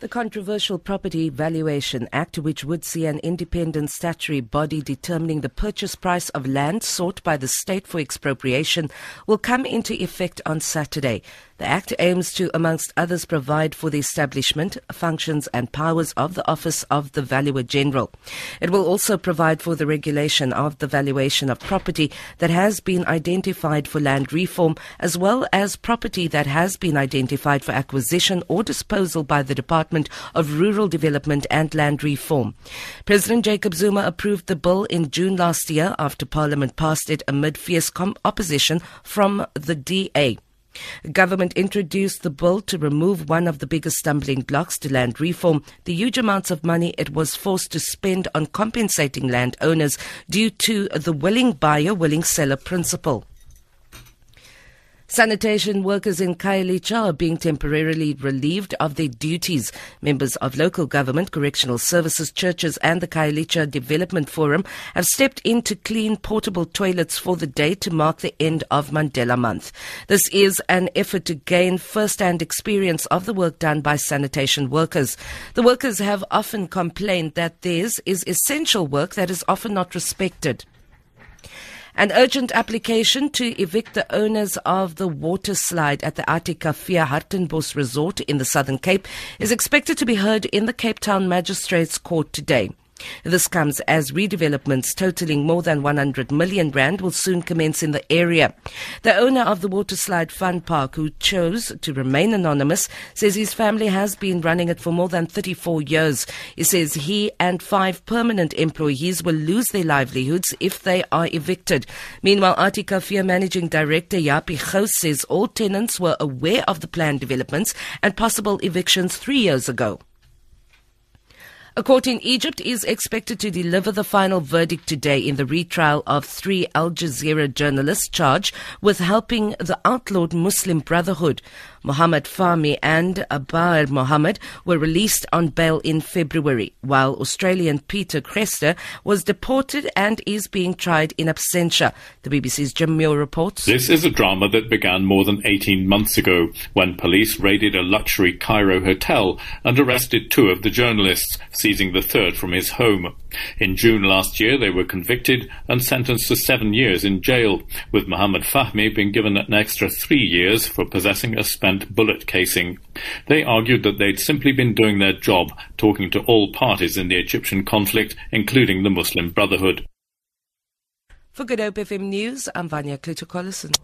The controversial Property Valuation Act, which would see an independent statutory body determining the purchase price of land sought by the state for expropriation, will come into effect on Saturday. The Act aims to, amongst others, provide for the establishment, functions, and powers of the Office of the Valuer General. It will also provide for the regulation of the valuation of property that has been identified for land reform, as well as property that has been identified for acquisition or disposal by the Department of Rural Development and Land Reform. President Jacob Zuma approved the bill in June last year after Parliament passed it amid fierce com- opposition from the DA. Government introduced the bill to remove one of the biggest stumbling blocks to land reform, the huge amounts of money it was forced to spend on compensating landowners due to the willing buyer, willing seller principle. Sanitation workers in Khayelitsha are being temporarily relieved of their duties. Members of local government, correctional services, churches, and the Khayelitsha Development Forum have stepped in to clean portable toilets for the day to mark the end of Mandela Month. This is an effort to gain first-hand experience of the work done by sanitation workers. The workers have often complained that theirs is essential work that is often not respected. An urgent application to evict the owners of the water slide at the ATKV Hartenbos Resort in the Southern Cape is expected to be heard in the Cape Town Magistrates Court today. This comes as redevelopments totaling more than 100 million rand will soon commence in the area. The owner of the Waterslide Fun Park, who chose to remain anonymous, says his family has been running it for more than 34 years. He says he and five permanent employees will lose their livelihoods if they are evicted. Meanwhile, ATKV Managing Director Yapi Gous says all tenants were aware of the planned developments and possible evictions three years ago. A court in Egypt is expected to deliver the final verdict today in the retrial of three Al Jazeera journalists charged with helping the outlawed Muslim Brotherhood. Mohammed Fahmy and Baher Mohammed were released on bail in February, while Australian Peter Greste was deported and is being tried in absentia. The BBC's Jim Muir reports. This is a drama that began more than 18 months ago when police raided a luxury Cairo hotel and arrested two of the journalists, seizing the third from his home. In June last year, they were convicted and sentenced to seven years in jail, with Mohammed Fahmy being given an extra three years for possessing a spent bullet casing. They argued that they'd simply been doing their job, talking to all parties in the Egyptian conflict, including the Muslim Brotherhood. For Good Hope FM News, I'm Vanya Kluter-Collison.